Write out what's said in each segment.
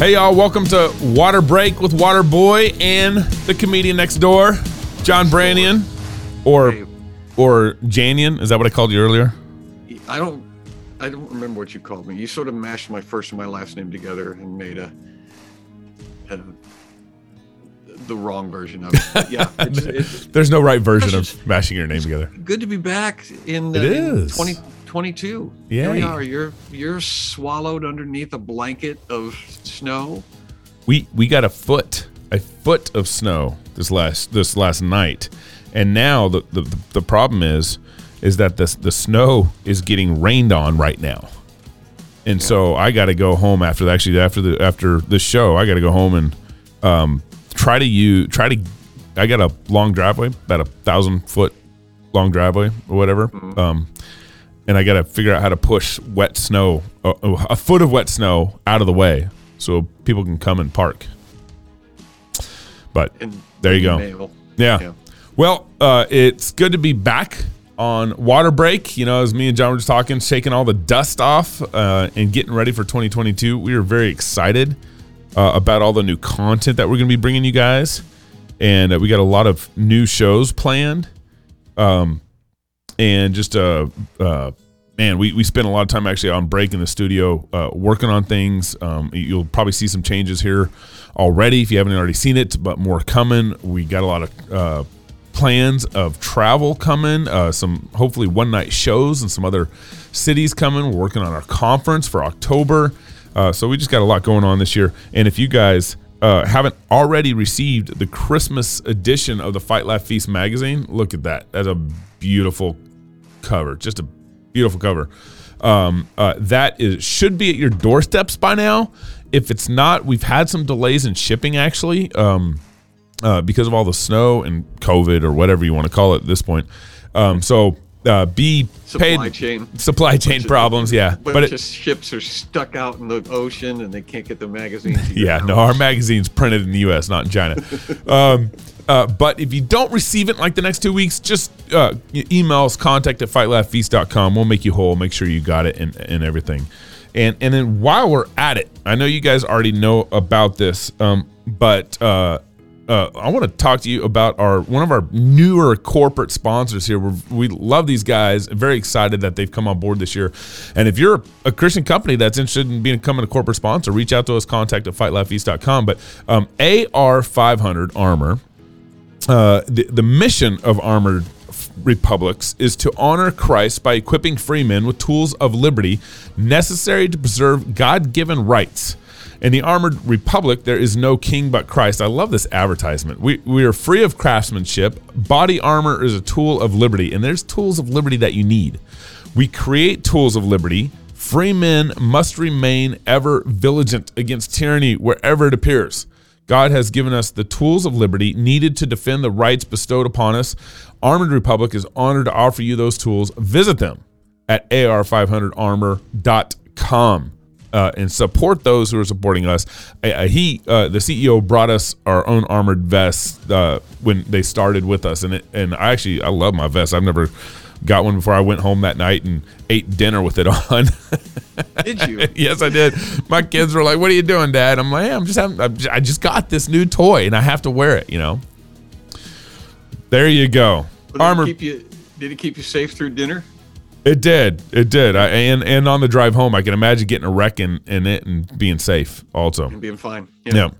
Hey, y'all, welcome to Water Break with Water Boy and the comedian next door, John Branyan, or or Janian. Is that what I called you earlier? I don't I don't remember what you called me. You sort of mashed my first and my last name together and made a, a the wrong version of it. Yeah, it's, it's There's no right version of mashing your name together. good to be back in, It uh, in is. 2022. Here we are. You're you're swallowed underneath a blanket of snow. We we got a foot, a foot of snow this last this last night, and now the the, the problem is is that the the snow is getting rained on right now, and so I got to go home after the, actually after the after the show I got to go home and um try to you try to I got a long driveway about a thousand foot long driveway or whatever um and I got to figure out how to push wet snow, a, a foot of wet snow out of the way so people can come and park. But And there you go. Yeah. Yeah. Well, uh, it's good to be back on water break. You know, as me and John were just talking, shaking all the dust off uh, and getting ready for 2022. We are very excited uh, about all the new content that we're going to be bringing you guys. And uh, we got a lot of new shows planned. Um, and just, uh, uh, man, we, we spent a lot of time actually on break in the studio uh, working on things. Um, you'll probably see some changes here already if you haven't already seen it, but more coming. We got a lot of uh, plans of travel coming, uh, some hopefully one night shows and some other cities coming. We're working on our conference for October. Uh, so we just got a lot going on this year. And if you guys uh, haven't already received the Christmas edition of the Fight Laugh Feast magazine, look at that. That's a beautiful cover. Just a beautiful cover. Um, uh, that is should be at your doorsteps by now. If it's not, we've had some delays in shipping actually, um, uh, because of all the snow and COVID or whatever you want to call it at this point. Um, so uh, be Supply paid chain. supply chain problems, yeah. But But it, just ships are stuck out in the ocean and they can't get the magazines. yeah, no, our magazine's printed in the U.S., not in China. um, uh, but if you don't receive it like the next two weeks, just uh, y- email us contact at fightlaughfeast.com. We'll make you whole, make sure you got it and, and everything. And and then while we're at it, I know you guys already know about this, um, but uh, uh, I want to talk to you about our one of our newer corporate sponsors here. We're, we love these guys. Very excited that they've come on board this year. And if you're a Christian company that's interested in becoming a corporate sponsor, reach out to us. Contact at fightlaughfeast.com. But um, AR500 Armor uh, the, the mission of Armored Republics is to honor Christ by equipping free men with tools of liberty necessary to preserve God given rights. In the Armored Republic, there is no king but Christ. I love this advertisement. We, we are free of craftsmanship. Body armor is a tool of liberty, and there's tools of liberty that you need. We create tools of liberty. Free men must remain ever vigilant against tyranny wherever it appears. God has given us the tools of liberty needed to defend the rights bestowed upon us. Armored Republic is honored to offer you those tools. Visit them at ar500armor.com uh, and support those who are supporting us. Uh, he, uh, the CEO, brought us our own armored vest uh, when they started with us, and it, and I actually I love my vest. I've never got one before I went home that night and ate dinner with it on. Did you? yes, I did. My kids were like, "What are you doing, Dad?" I'm like, hey, "I'm just having. I'm just, I just got this new toy, and I have to wear it." You know. There you go. Did Armor. It you, did it keep you safe through dinner? It did. It did. I, and and on the drive home, I can imagine getting a wreck in, in it and being safe. Also. And being fine. Yeah.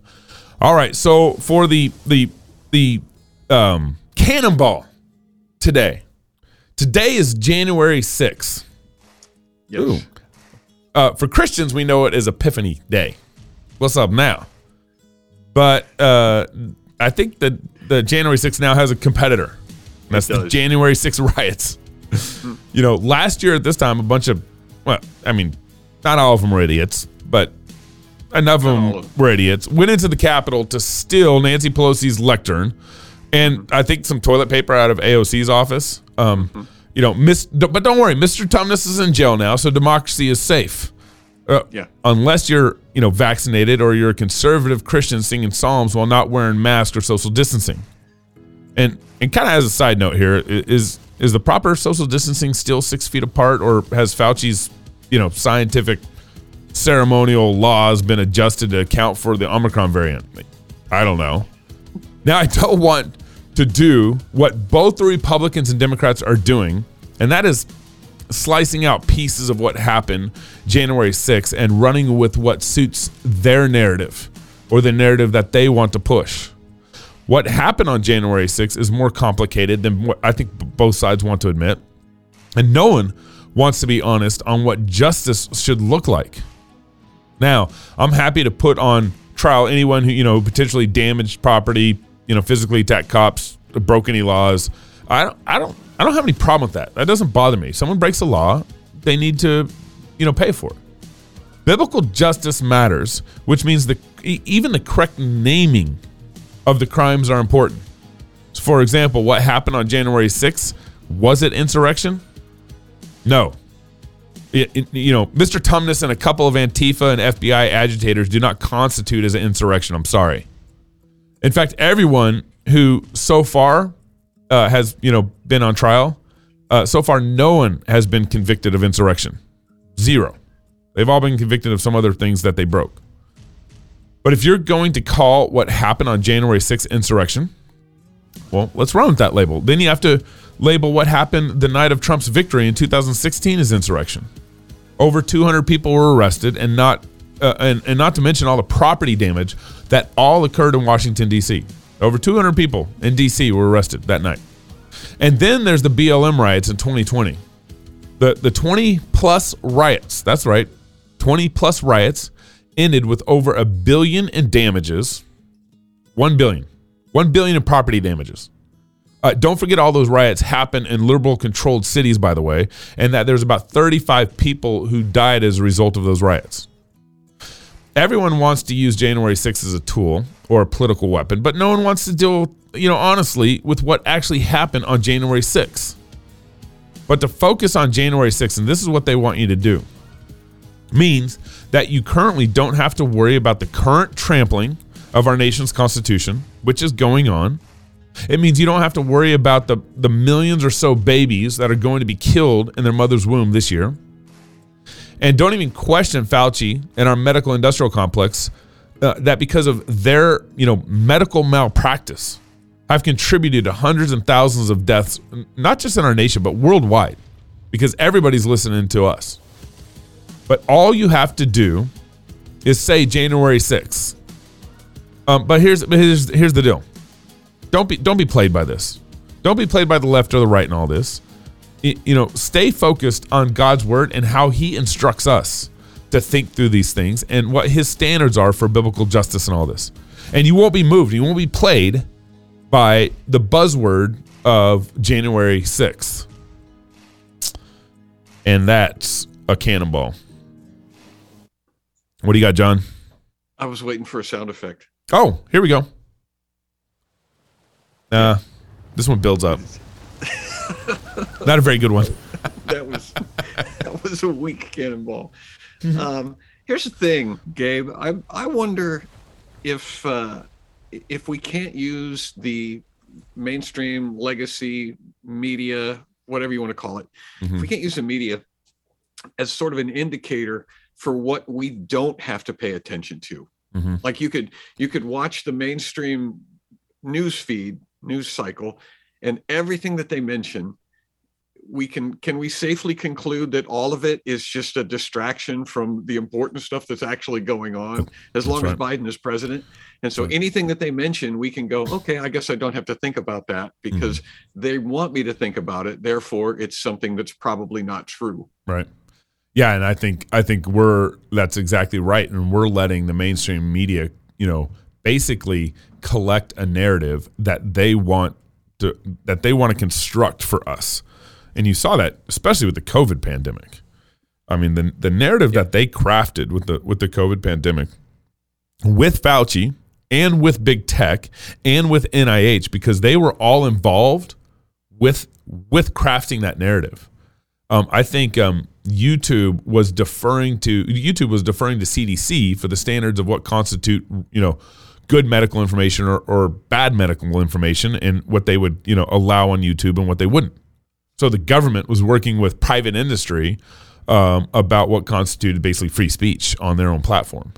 All right. So for the the the um, cannonball today. Today is January sixth. Yes. Ooh. Uh, for Christians, we know it as Epiphany Day. What's up now? But uh, I think that the January 6th now has a competitor. And that's the. January 6th riots. you know, last year at this time, a bunch of, well, I mean, not all of them were idiots, but enough of them of were idiots. Went into the Capitol to steal Nancy Pelosi's lectern and I think some toilet paper out of AOC's office. Um, You know, miss, but don't worry, Mr. Tumnus is in jail now, so democracy is safe. Uh, Yeah. Unless you're, you know, vaccinated or you're a conservative Christian singing psalms while not wearing masks or social distancing. And and kind of as a side note here, is is the proper social distancing still six feet apart, or has Fauci's, you know, scientific ceremonial laws been adjusted to account for the Omicron variant? I don't know. Now, I don't want to do what both the Republicans and Democrats are doing, and that is slicing out pieces of what happened January 6th and running with what suits their narrative or the narrative that they want to push. What happened on January 6th is more complicated than what I think both sides want to admit. And no one wants to be honest on what justice should look like. Now, I'm happy to put on trial anyone who, you know, potentially damaged property, you know, physically attacked cops, broke any laws. I don't I don't I don't have any problem with that. That doesn't bother me. Someone breaks the law, they need to, you know, pay for it. Biblical justice matters, which means the even the correct naming of the crimes are important. For example, what happened on January 6th, was it insurrection? No. It, it, you know, Mr. Tumnus and a couple of Antifa and FBI agitators do not constitute as an insurrection. I'm sorry. In fact, everyone who so far uh, has you know been on trial. Uh, so far, no one has been convicted of insurrection. Zero. They've all been convicted of some other things that they broke. But if you're going to call what happened on January 6th insurrection, well, let's run with that label. Then you have to label what happened the night of Trump's victory in 2016 as insurrection. Over 200 people were arrested, and not uh, and, and not to mention all the property damage that all occurred in Washington D.C. Over 200 people in D.C. were arrested that night. And then there's the BLM riots in 2020. The, the 20 plus riots, that's right, 20 plus riots ended with over a billion in damages. 1 billion. 1 billion in property damages. Uh, don't forget all those riots happened in liberal controlled cities, by the way, and that there's about 35 people who died as a result of those riots. Everyone wants to use January 6th as a tool, or a political weapon, but no one wants to deal, you know, honestly, with what actually happened on January 6th. But to focus on January 6th, and this is what they want you to do, means that you currently don't have to worry about the current trampling of our nation's constitution, which is going on. It means you don't have to worry about the, the millions or so babies that are going to be killed in their mother's womb this year. And don't even question Fauci and our medical industrial complex uh, that because of their you know medical malpractice have contributed to hundreds and thousands of deaths, not just in our nation but worldwide, because everybody's listening to us. But all you have to do is say January 6th. Um, but here's here's here's the deal. Don't be don't be played by this. Don't be played by the left or the right in all this. You know, stay focused on God's word and how He instructs us to think through these things and what his standards are for biblical justice and all this. And you won't be moved, you won't be played by the buzzword of January 6th. And that's a cannonball. What do you got, John? I was waiting for a sound effect. Oh, here we go. Uh, this one builds up. Not a very good one. that was that was a weak cannonball. Mm-hmm. Um, here's the thing, Gabe. I I wonder if uh, if we can't use the mainstream legacy media, whatever you want to call it, mm-hmm. if we can't use the media as sort of an indicator for what we don't have to pay attention to. Mm-hmm. Like you could you could watch the mainstream news feed, news cycle, and everything that they mention we can can we safely conclude that all of it is just a distraction from the important stuff that's actually going on as long right. as Biden is president and so anything that they mention we can go okay I guess I don't have to think about that because mm-hmm. they want me to think about it therefore it's something that's probably not true right yeah and I think I think we're that's exactly right and we're letting the mainstream media you know basically collect a narrative that they want to that they want to construct for us and you saw that especially with the COVID pandemic. I mean, the the narrative yeah. that they crafted with the with the COVID pandemic, with Fauci and with big tech and with NIH, because they were all involved with with crafting that narrative. Um, I think um, YouTube was deferring to YouTube was deferring to CDC for the standards of what constitute you know good medical information or, or bad medical information and what they would you know allow on YouTube and what they wouldn't. So the government was working with private industry um, about what constituted basically free speech on their own platform.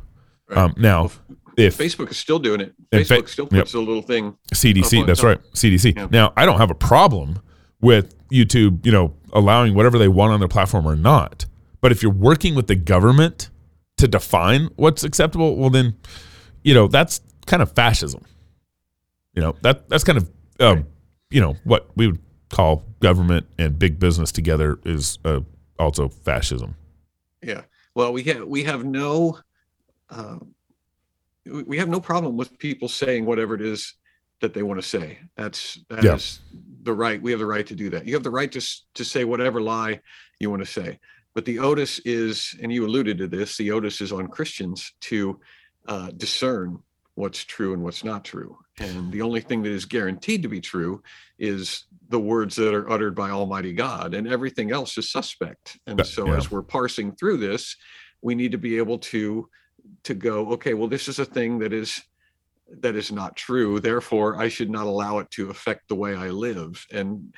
Right. Um, now, if Facebook is still doing it. And fa- Facebook still puts a little thing. CDC, that's top. right, CDC. Yeah. Now, I don't have a problem with YouTube, you know, allowing whatever they want on their platform or not. But if you're working with the government to define what's acceptable, well, then, you know, that's kind of fascism. You know, that that's kind of, um, Right. you know, what we would call government and big business together is uh, also fascism. Yeah. Well, we have we have no uh, we we have no problem with people saying whatever it is that they want to say. That's that is Yeah. the right. We have the right to do that. You have the right to to say whatever lie you want to say. But the onus is, and you alluded to this, the onus is on Christians to uh, discern what's true and what's not true. And the only thing that is guaranteed to be true is the words that are uttered by Almighty God, and everything else is suspect. And so, yeah. as we're parsing through this, we need to be able to to go, okay, well, this is a thing that is that is not true. Therefore, I should not allow it to affect the way I live. And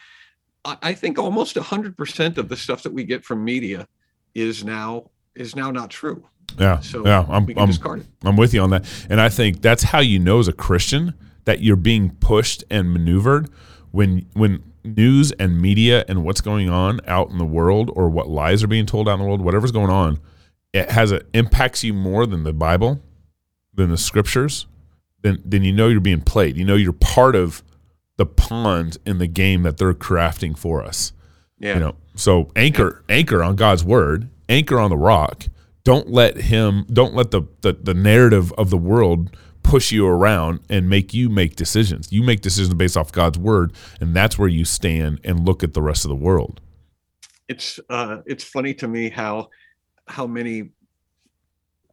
I, I think almost hundred percent of the stuff that we get from media is now is now not true. Yeah, So yeah, I'm, I'm. I'm with you on that. And I think that's how you know as a Christian that you're being pushed and maneuvered when when news and media and what's going on out in the world or what lies are being told out in the world, whatever's going on, it has a impacts you more than the Bible, than the scriptures, then then you know you're being played. You know you're part of the pond in the game that they're crafting for us. Yeah. You know, so anchor anchor on God's word, anchor on the rock. Don't let him don't let the, the the narrative of the world push you around and make you make decisions. You make decisions based off God's word, and that's where you stand and look at the rest of the world. it's uh it's funny to me how how many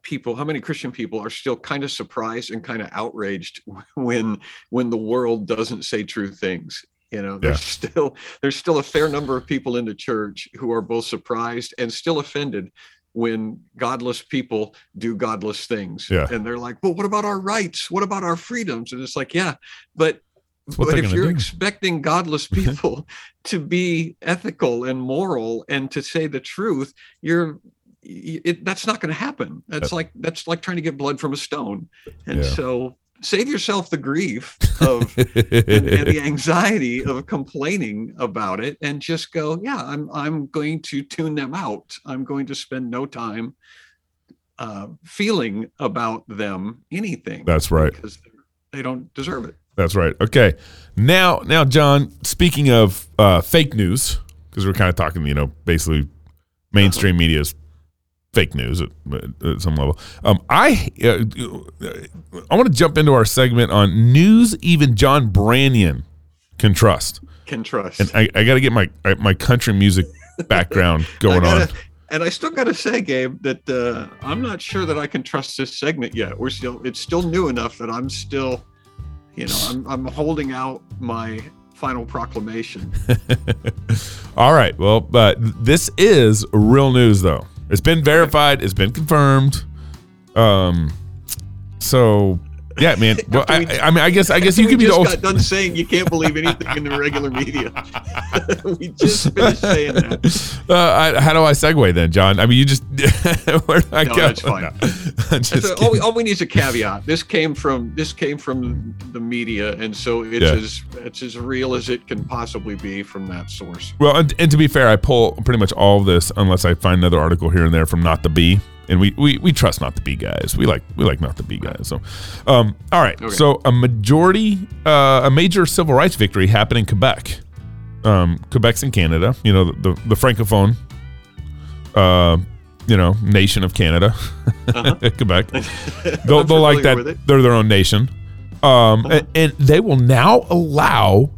people how many christian people are still kind of surprised and kind of outraged when when the world doesn't say true things you know? There's still there's still a fair number of people in the church who are both surprised and still offended when godless people do godless things. Yeah. and they're like well what about our rights? What about our freedoms? And it's like yeah but but if you're do. expecting godless people to be ethical and moral and to say the truth you're it, that's not going to happen that's That- like that's like trying to get blood from a stone and Yeah. so save yourself the grief of and, and the anxiety of complaining about it and just go yeah i'm i'm going to tune them out i'm going to spend no time uh, feeling about them anything That's right. because they don't deserve it That's right. Okay. Now, now, John. Speaking of uh, fake news, because we're kind of talking, you know, basically mainstream media's fake news at, at some level. Um, I uh, I want to jump into our segment on news. Even John Branyan can trust, can trust and I, I got to get my my country music background going on. gotta- And I still got to say, Gabe, that uh, I'm not sure that I can trust this segment yet. We're still, it's still new enough that I'm still, you know, I'm, I'm holding out my final proclamation. All right. Well, but this is real news, though. It's been verified. It's been confirmed. Um. So yeah, man. Well, I, I mean, I guess I guess you we could be the just old. got done saying you can't believe anything in the regular media. we just finished saying that. Uh, I, how do I segue then, John? I mean, you just where do I No, go? that's fine. No, just That's a- all, we, all we need is a caveat. This came from this came from the media, and so it's Yeah. as it's as real as it can possibly be from that source. Well, and, and to be fair, I pull pretty much all of this unless I find another article here and there from Not the Bee, and we we, we trust Not the Bee guys. We like we like Not the Bee guys. So, um, all right. Okay. So a majority, uh, a major civil rights victory happened in Quebec. Um, Quebec's in Canada. You know the the, the francophone, uh, you know, nation of Canada, Uh-huh. Quebec. They'll like that. They're their own nation. Um, Uh-huh. and, and they will now allow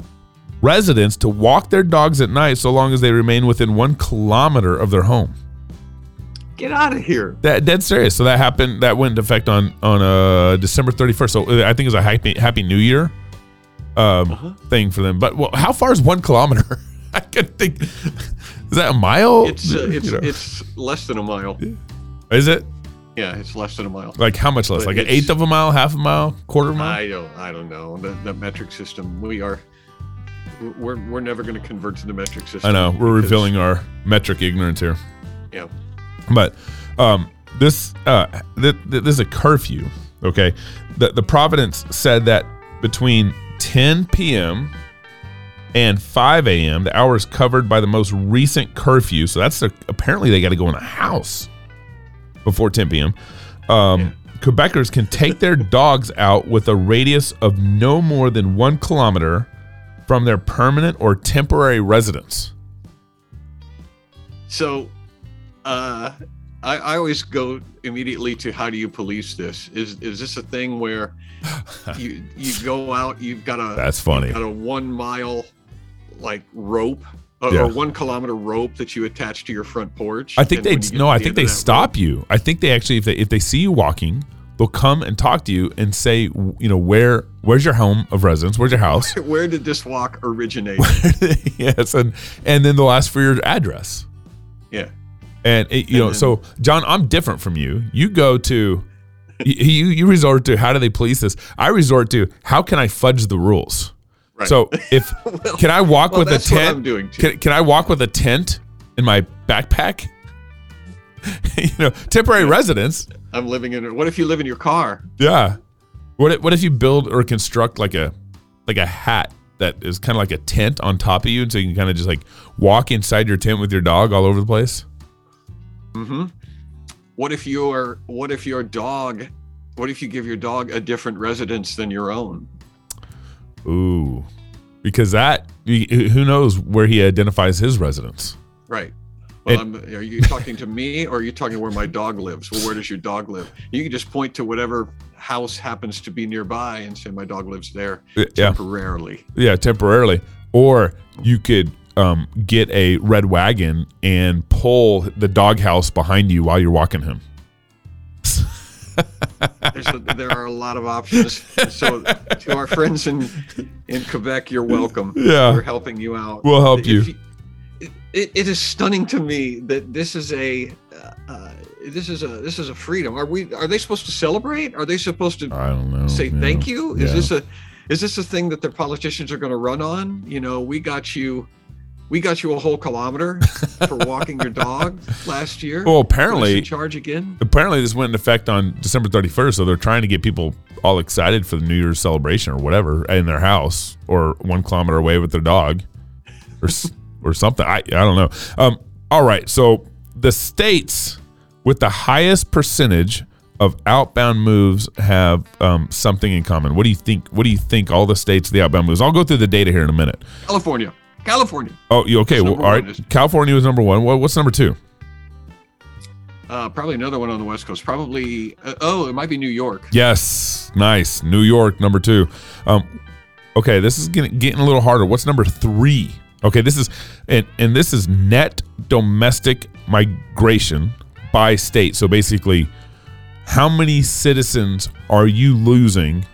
residents to walk their dogs at night so long as they remain within one kilometer of their home. Get out of here. That dead serious. So that happened. That went into effect on on uh, December thirty first. So uh, I think it was a happy Happy New Year um, Uh-huh. thing for them. But well, how far is one kilometer? I can think. Is that a mile? It's uh, it's You know, it's less than a mile. is it Yeah, it's less than a mile. like how much less? But Like an eighth of a mile, half a mile, quarter of a mile? I don't I don't know the, the metric system. We are we're we're never going to convert to the metric system. I know we're because- revealing our metric ignorance here. Yeah. But um, this uh, th- th- this is a curfew. Okay, the the Providence said that between 10 p.m. and 5 a.m. the hours covered by the most recent curfew. So that's apparently they got to go in a house before 10 p.m. Um, Quebecers can take their dogs out with a radius of no more than one kilometer from their permanent or temporary residence. So, uh, I, I always go immediately to how do you police this? Is is this a thing where you you go out, you've got a That's funny. got a one mile like rope or, Yeah. or one kilometer rope that you attach to your front porch? I think they when you get no. to I think they stop you. I think they actually, if they if they see you walking, they'll come and talk to you and say, you know, where where's your home of residence? Where's your house? Where did this walk originate? yes, and and then they'll ask for your address. yeah. And it, you And know, then- so John, I'm different from you. You go to you you resort to how do they police this? I resort to how can I fudge the rules. Right. So if can I walk well, with a tent? I'm doing too. Can, can I walk with a tent in my backpack? you know, temporary residence. I'm living in. What if you live in your car? Yeah. What if, what if you build or construct like a like a hat that is kind of like a tent on top of you, and so you can kind of just like walk inside your tent with your dog all over the place? Mm-hmm. What if your What if your dog? What if you give your dog a different residence than your own? Ooh, because that who knows where he identifies his residence? Right. Well, It- are you talking to me or are you talking where my dog lives? Well, where does your dog live? You can just point to whatever house happens to be nearby and say my dog lives there Yeah, temporarily. yeah, temporarily. Or you could um, get a red wagon and pull the doghouse behind you while you're walking him. A, there are a lot of options. So to our friends in in Quebec, you're welcome. Yeah. we're helping you out. We'll help If you. it, it, it is stunning to me that this is a uh, uh, this is a this is a freedom. Are we? Are they supposed to celebrate? Are they supposed to I don't know. say yeah. thank you? Is Yeah. this a is this a thing that the politicians are going to run on? You know, we got you, we got you a whole kilometer for walking your dog last year. Well, apparently, charge again. apparently this went into effect on December 31st, so they're trying to get people all excited for the New Year's celebration or whatever in their house or one kilometer away with their dog or or something. I I don't know. Um, all right, so the states with the highest percentage of outbound moves have um, something in common. What do you think? What do you think? All the states, the outbound moves. I'll go through the data here in a minute. California, California. Oh, you okay? Well, all one? right. California was number one. What, what's number two? Uh, probably another one on the West Coast. Probably. Uh, oh, it might be New York. Yes, nice. New York, number two. Um, okay, this is getting, getting a little harder. What's number three? Okay, this is and and this is net domestic migration by state. So basically, how many citizens are you losing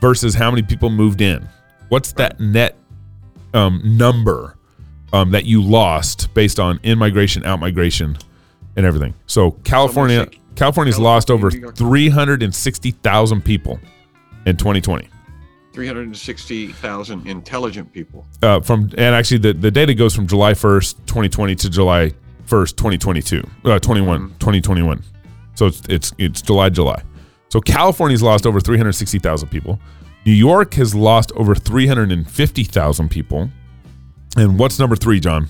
versus how many people moved in? What's that net um, number um, that you lost based on in migration, out migration, and everything? So California, like California's California, lost over New York. 360,000 people in 2020. Three hundred and sixty thousand intelligent people. Uh, from and actually the, the data goes from July 1st, 2020 to July 1st, 2022. Uh, 21, 2021. So it's it's it's July July. So California's lost over 360,000 people. New York has lost over 350,000 people. And what's number 3, John?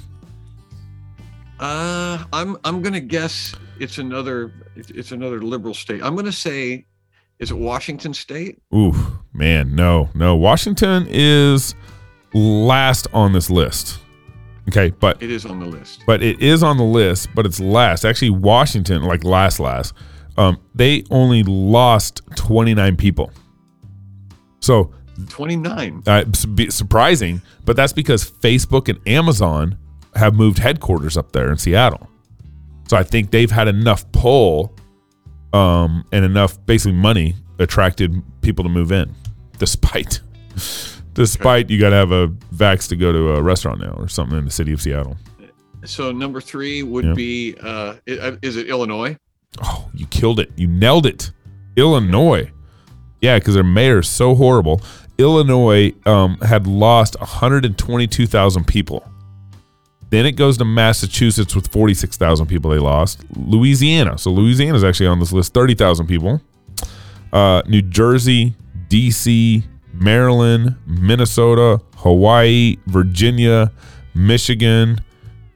Uh, I'm I'm gonna guess it's another it's, it's another liberal state. I'm gonna say, is it Washington State? Ooh, man, no. No, Washington is last on this list. Okay, but It is on the list. but it is on the list, but it's last. Actually, Washington, like last, last, um, they only lost 29 people. So Twenty nine. uh, surprising, but that's because Facebook and Amazon have moved headquarters up there in Seattle. So I think they've had enough pull um, and enough basically money attracted people to move in, despite. Despite you got to have a vax to go to a restaurant now or something in the city of Seattle. So number three would Yeah. be uh, is it Illinois? Oh, you killed it. You nailed it. Illinois. Yeah, because their mayor is so horrible. Illinois um, had lost 122,000 people Then it goes to Massachusetts with 46,000 people they lost. Louisiana. So Louisiana is actually on this list, 30,000 people. Uh, New Jersey, D.C., Maryland, Minnesota, Hawaii, Virginia, Michigan,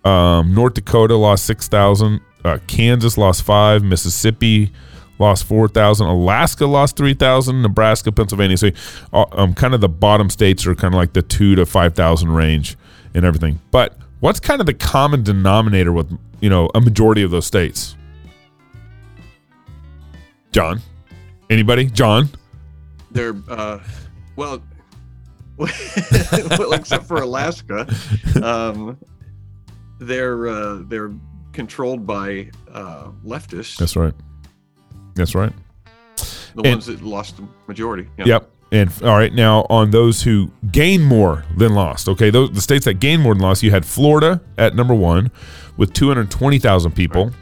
um, North Dakota lost 6,000. Uh, Kansas lost five. Mississippi lost 4,000. Alaska lost 3,000. Nebraska, Pennsylvania. So uh, um, kind of the bottom states are kind of like the two to 5,000 range and everything. But what's kind of the common denominator with, you know, a majority of those states? John? Anybody? John? They're, uh, well, well, except for Alaska, um, they're uh, they're controlled by uh, leftists. That's right. That's right. The and- ones that lost the majority. Yeah. Yep. And all right, now on those who gain more than lost, okay, those the states that gain more than lost, you had Florida at number one with 220,000 people,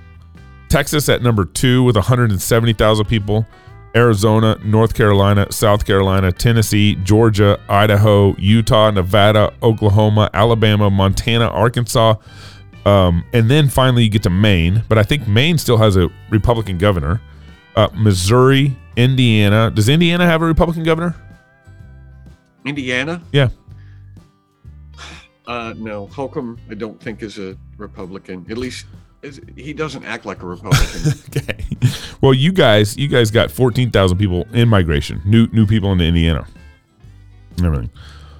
Texas at number two with 170,000 people, Arizona, North Carolina, South Carolina, Tennessee, Georgia, Idaho, Utah, Nevada, Oklahoma, Alabama, Montana, Arkansas, um, and then finally you get to Maine. But I think Maine still has a Republican governor. Uh, Missouri, Indiana. Does Indiana have a Republican governor? Indiana? Yeah. Uh, no, Holcomb, I don't think is a Republican. At least is, he doesn't act like a Republican. Okay. Well, you guys, you guys got fourteen thousand people in migration, new new people into Indiana, everything.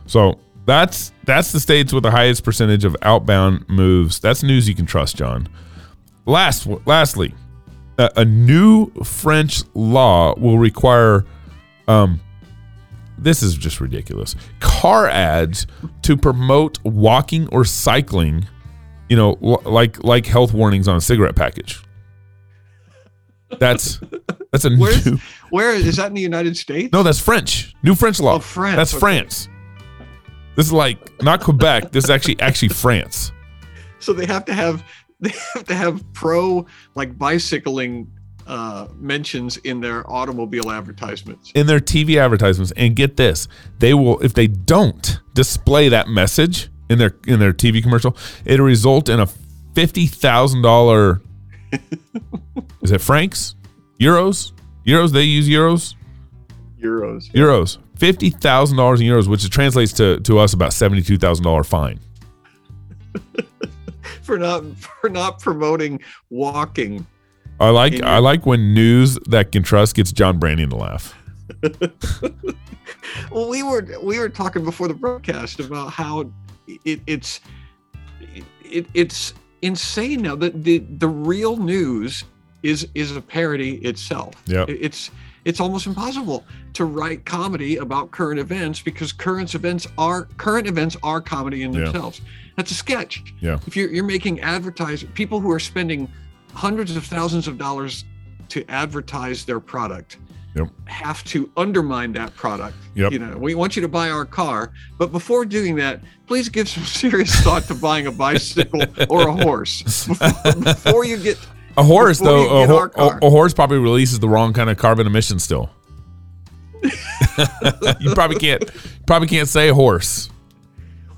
So that's that's the states with the highest percentage of outbound moves. That's news you can trust, John. Last, lastly, a, a new French law will require. Um, this is just ridiculous. Car ads to promote walking or cycling you know, like like health warnings on a cigarette package. That's that's a Where's- new Where is that in the United States? no, that's French. New French law. Oh, France, That's okay. France. This is like not Quebec. This is actually actually France. So they have to have they have to have pro like bicycling uh, mentions in their automobile advertisements. in their TV advertisements. And get this, they will if they don't display that message in their in their TV commercial, it'll result in a fifty thousand dollar. Is it francs, euros, euros? They use euros, Euros. euros. Fifty thousand dollars in euros, which translates to to us about seventy two thousand dollar fine. for not for not promoting walking. I like I like when news that can trust gets John Branyan to laugh. Well, we were we were talking before the broadcast about how it, it's it, it's insane now that the the real news is is a parody itself. Yep. It- It's it's almost impossible to write comedy about current events because current events are current events are comedy in Yeah. themselves. That's a sketch. Yeah. If you're you're making advertising people who are spending hundreds of thousands of dollars to advertise their product Yep. have to undermine that product. Yep. You know, we want you to buy our car, but before doing that, please give some serious thought to buying a bicycle or a horse before, before you get. A horse though, a, ho- a, a horse probably releases the wrong kind of carbon emission still. you probably can't probably can't say horse.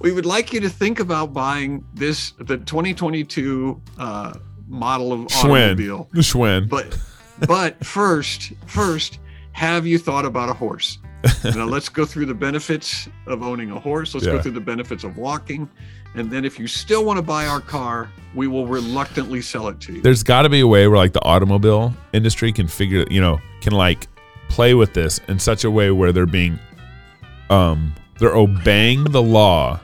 We would like you to think about buying this the 2022 uh, model of Schwinn. automobile, Schwinn. but but first first have you thought about a horse? now let's go through the benefits of owning a horse. Let's Yeah. go through the benefits of walking. And then if you still want to buy our car, we will reluctantly sell it to you. There's got to be a way where like the automobile industry can figure, you know, can like play with this in such a way where they're being, um, they're obeying the law,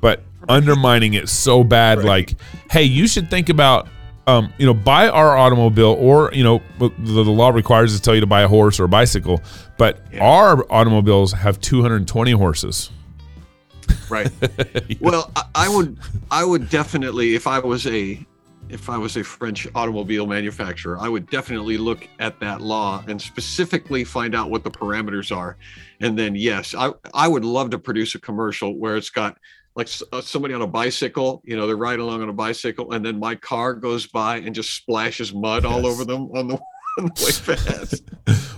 but undermining it so bad. Right. Like, hey, you should think about, um, you know, buy our automobile, or you know, the, the law requires us to tell you to buy a horse or a bicycle, but Yeah. our automobiles have 220 horses. right well I, I would i would definitely if i was a if i was a french automobile manufacturer i would definitely look at that law and specifically find out what the parameters are and then yes i i would love to produce a commercial where it's got like uh, somebody on a bicycle you know they're riding along on a bicycle and then my car goes by and just splashes mud all over them on the, on the way past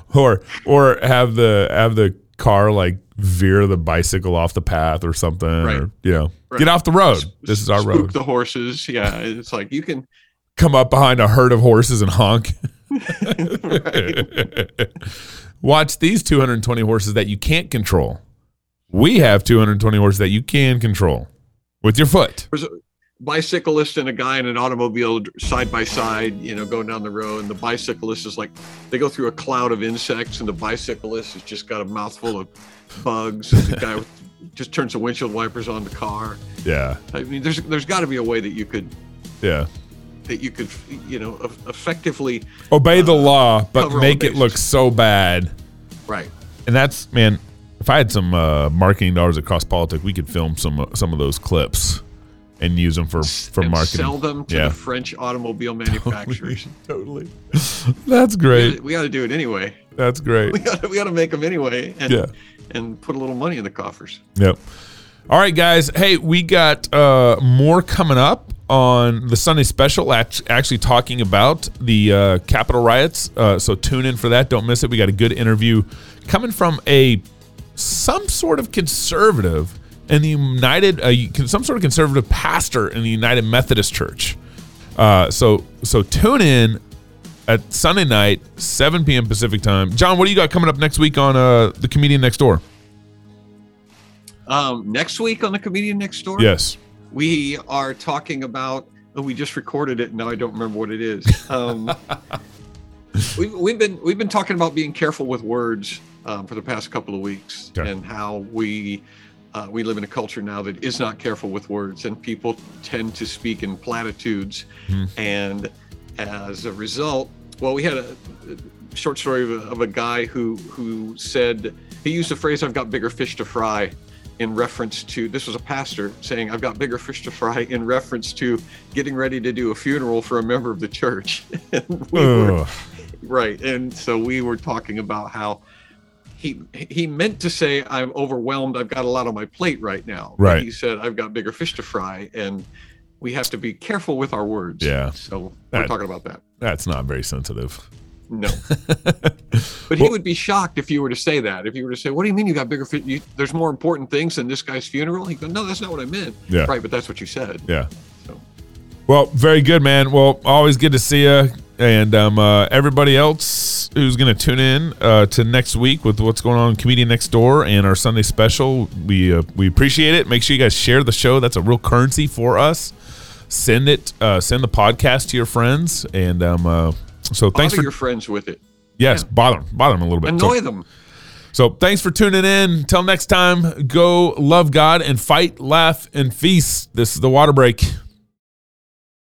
or or have the have the car like veer the bicycle off the path or something, Right. or you know, Right. get off the road. This is our Spook road. the horses. Yeah, it's like you can. Come up behind a herd of horses and honk. Watch these 220 horses that you can't control. We have 220 horses that you can control with your foot. There's a bicyclist and a guy in an automobile side by side, you know, going down the road. And the bicyclist is like, they go through a cloud of insects, and the bicyclist has just got a mouthful of bugs. And the guy just turns the windshield wipers on the car. Yeah, I mean, there's there's got to be a way that you could yeah. that you could you know effectively Obey the uh, law, but make it look so bad. right. And that's man. If I had some uh, marketing dollars across politics, we could film some some of those clips and use them for for and marketing. sell them to Yeah. the French automobile manufacturers. totally. That's great. we got to do it anyway. That's great. We got to we to make them anyway, and Yeah. and put a little money in the coffers. Yep. All right, guys. Hey, we got uh, more coming up on the Sunday special, actually talking about the uh, Capitol riots. Uh, so tune in for that. Don't miss it. We got a good interview coming from a some sort of conservative in the United, uh, some sort of conservative pastor in the United Methodist Church. Uh, so so tune in at Sunday night, 7 p.m. Pacific time. John, what do you got coming up next week on uh, the Comedian Next Door? Um, next week on the comedian next door, Yes. we are talking about. Oh, we just recorded it. Now I don't remember what it is. Um, we've, we've been we've been talking about being careful with words um, for the past couple of weeks, and how we uh, we live in a culture now that is not careful with words, and people tend to speak in platitudes, and as a result, well, we had a, a short story of a, of a guy who who said he used the phrase "I've got bigger fish to fry." in reference to this was a pastor saying i've got bigger fish to fry in reference to getting ready to do a funeral for a member of the church. And we were, right and so we were talking about how he he meant to say i'm overwhelmed i've got a lot on my plate right now But Right. he said i've got bigger fish to fry and we have to be careful with our words Yeah. so we're talking about that That's not very sensitive. no but he would be shocked if you were to say that if you were to say what do you mean you got bigger fish you, there's more important things than this guy's funeral he go no that's not what i meant Yeah. right but that's what you said Yeah. so Well, very good, man. Well, always good to see you. And um, uh, everybody else who's going to tune in uh, to next week with what's going on Comedian Next Door and our Sunday special, we uh, we appreciate it. Make sure you guys share the show. That's a real currency for us. Send it, uh, send the podcast to your friends, and um, uh, so thanks bother for your friends with it yes, bother them, bother them a little bit. So- annoy them So thanks for tuning in. Until next time, go love God and fight, laugh, and feast. This is the water break.